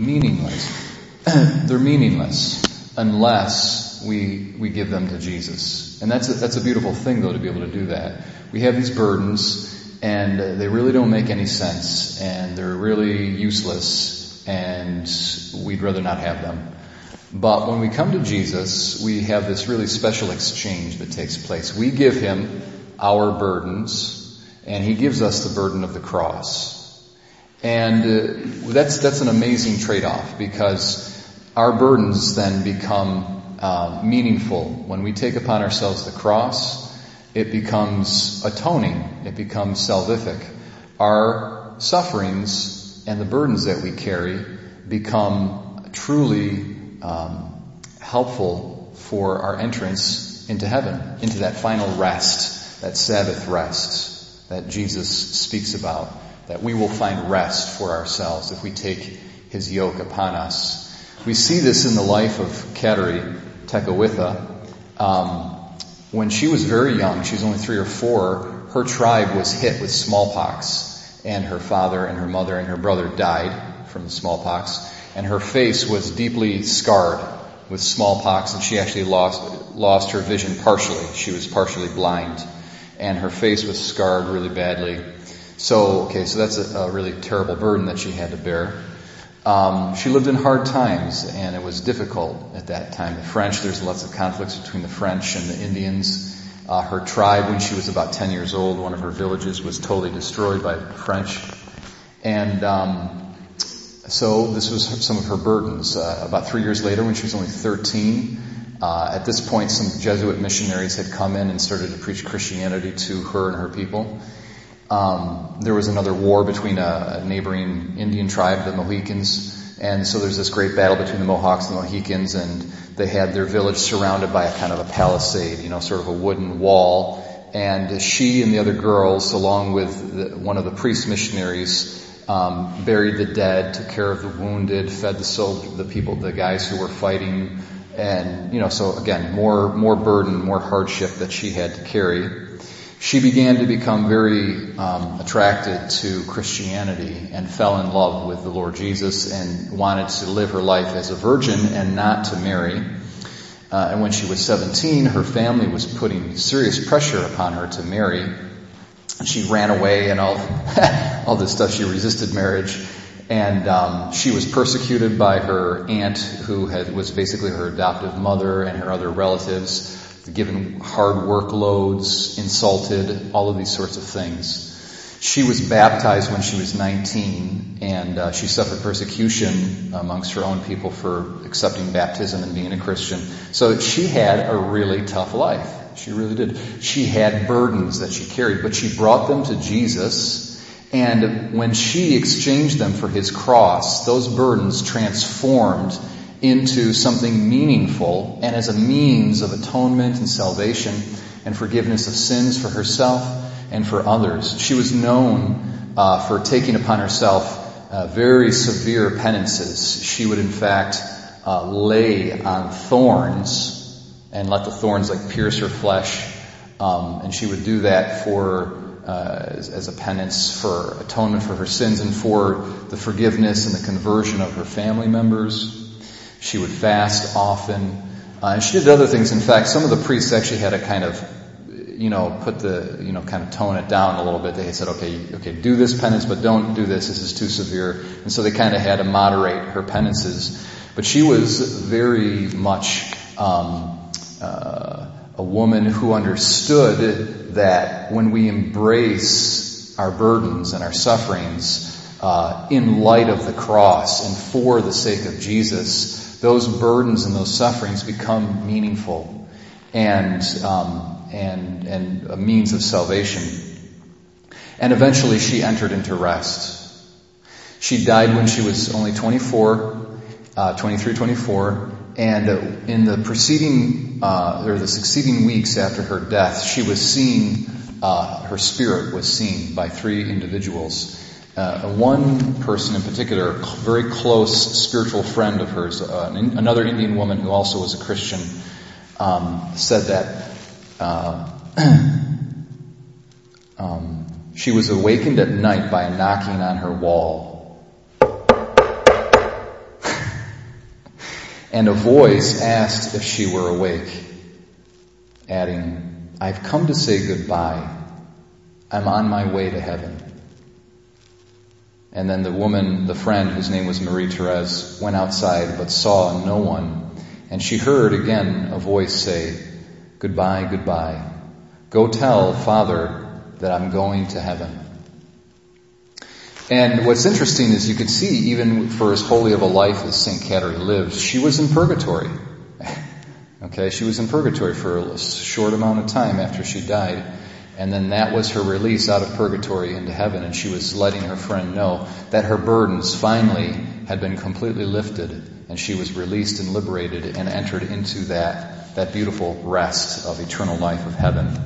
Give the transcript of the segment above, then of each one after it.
meaningless. They're meaningless unless we, we give them to Jesus. And that's a, that's a beautiful thing though to be able to do that. We have these burdens and they really don't make any sense and they're really useless and we'd rather not have them. But when we come to Jesus, we have this really special exchange that takes place. We give him our burdens and he gives us the burden of the cross. And uh, that's, that's an amazing trade-off because our burdens then become uh, meaningful. When we take upon ourselves the cross, it becomes atoning. It becomes salvific. Our sufferings and the burdens that we carry become truly um, helpful for our entrance into heaven, into that final rest, that Sabbath rest that Jesus speaks about, that we will find rest for ourselves if we take his yoke upon us. We see this in the life of Kateri Tekakwitha. Um, when she was very young, she was only three or four, her tribe was hit with smallpox, and her father and her mother and her brother died from the smallpox, and her face was deeply scarred with smallpox, and she actually lost lost her vision partially. She was partially blind, and her face was scarred really badly. So, okay, so that's a, a really terrible burden that she had to bear. Um, she lived in hard times, and it was difficult at that time. The French, there's lots of conflicts between the French and the Indians. Uh, her tribe, when she was about 10 years old, one of her villages was totally destroyed by the French. And um, so this was some of her burdens. Uh, about three years later, when she was only 13, uh, at this point, some Jesuit missionaries had come in and started to preach Christianity to her and her people. Um, there was another war between a, a, neighboring Indian tribe, the Mohicans, and so there's this great battle between the Mohawks and the Mohicans, and they had their village surrounded by a kind of a palisade, you know, sort of a wooden wall. And she and the other girls, along with the, one of the priest missionaries, um, buried the dead, took care of the wounded, fed the the people, the guys who were fighting, and you know, so again, more more burden, more hardship that she had to carry she began to become very um, attracted to Christianity and fell in love with the Lord Jesus and wanted to live her life as a virgin and not to marry. Uh, and when she was 17, her family was putting serious pressure upon her to marry. She ran away and all, all this stuff. She resisted marriage. And um, she was persecuted by her aunt, who had, was basically her adoptive mother, and her other relatives given hard workloads, insulted, all of these sorts of things. She was baptized when she was 19, and uh, she suffered persecution amongst her own people for accepting baptism and being a Christian. So she had a really tough life. She really did. She had burdens that she carried, but she brought them to Jesus. And when she exchanged them for his cross, those burdens transformed into something meaningful and as a means of atonement and salvation and forgiveness of sins for herself and for others. She was known uh, for taking upon herself uh, very severe penances. She would in fact uh, lay on thorns and let the thorns like pierce her flesh. Um, and she would do that for uh, as, as, a penance for atonement for her sins and for the forgiveness and the conversion of her family members. She would fast often. Uh, and she did other things. In fact, some of the priests actually had to kind of, you know, put the, you know, kind of tone it down a little bit. They said, okay, okay, do this penance, but don't do this. This is too severe. And so they kind of had to moderate her penances. But she was very much um, uh, a woman who understood that when we embrace our burdens and our sufferings uh, in light of the cross and for the sake of Jesus, those burdens and those sufferings become meaningful and, um, and, and a means of salvation. And eventually she entered into rest. She died when she was only 24, uh, 23, 24, and in the preceding, uh, or the succeeding weeks after her death, she was seen, uh, her spirit was seen by three individuals uh, one person in particular, a very close spiritual friend of hers, uh, another Indian woman who also was a Christian, um, said that uh, um, she was awakened at night by a knocking on her wall. And a voice asked if she were awake, adding, I've come to say goodbye. I'm on my way to heaven. And then the woman, the friend whose name was Marie Therese, went outside but saw no one. And she heard again a voice say, Goodbye, goodbye. Go tell Father that I'm going to heaven. And what's interesting is you could see, even for as holy of a life as St. Catherine lived, she was in purgatory. okay, she was in purgatory for a short amount of time after she died. And then that was her release out of purgatory into heaven, and she was letting her friend know that her burdens finally had been completely lifted, and she was released and liberated and entered into that, that beautiful rest of eternal life of heaven.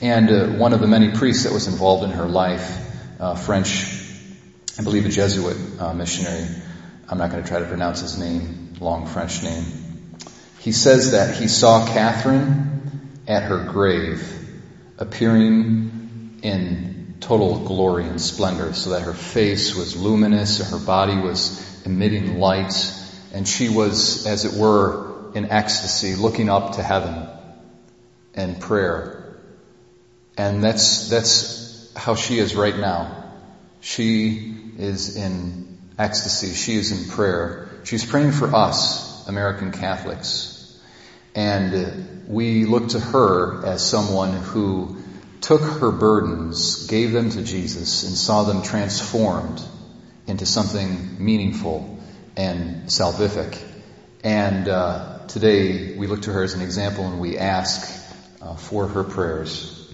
And uh, one of the many priests that was involved in her life, uh, French, I believe a Jesuit uh, missionary, I'm not going to try to pronounce his name, long French name. He says that he saw Catherine at her grave appearing in total glory and splendor, so that her face was luminous, and her body was emitting light, and she was, as it were, in ecstasy, looking up to heaven and prayer. And that's, that's how she is right now. She is in ecstasy. She is in prayer. She's praying for us, American Catholics. And we look to her as someone who took her burdens, gave them to Jesus, and saw them transformed into something meaningful and salvific. And uh, today we look to her as an example and we ask uh, for her prayers.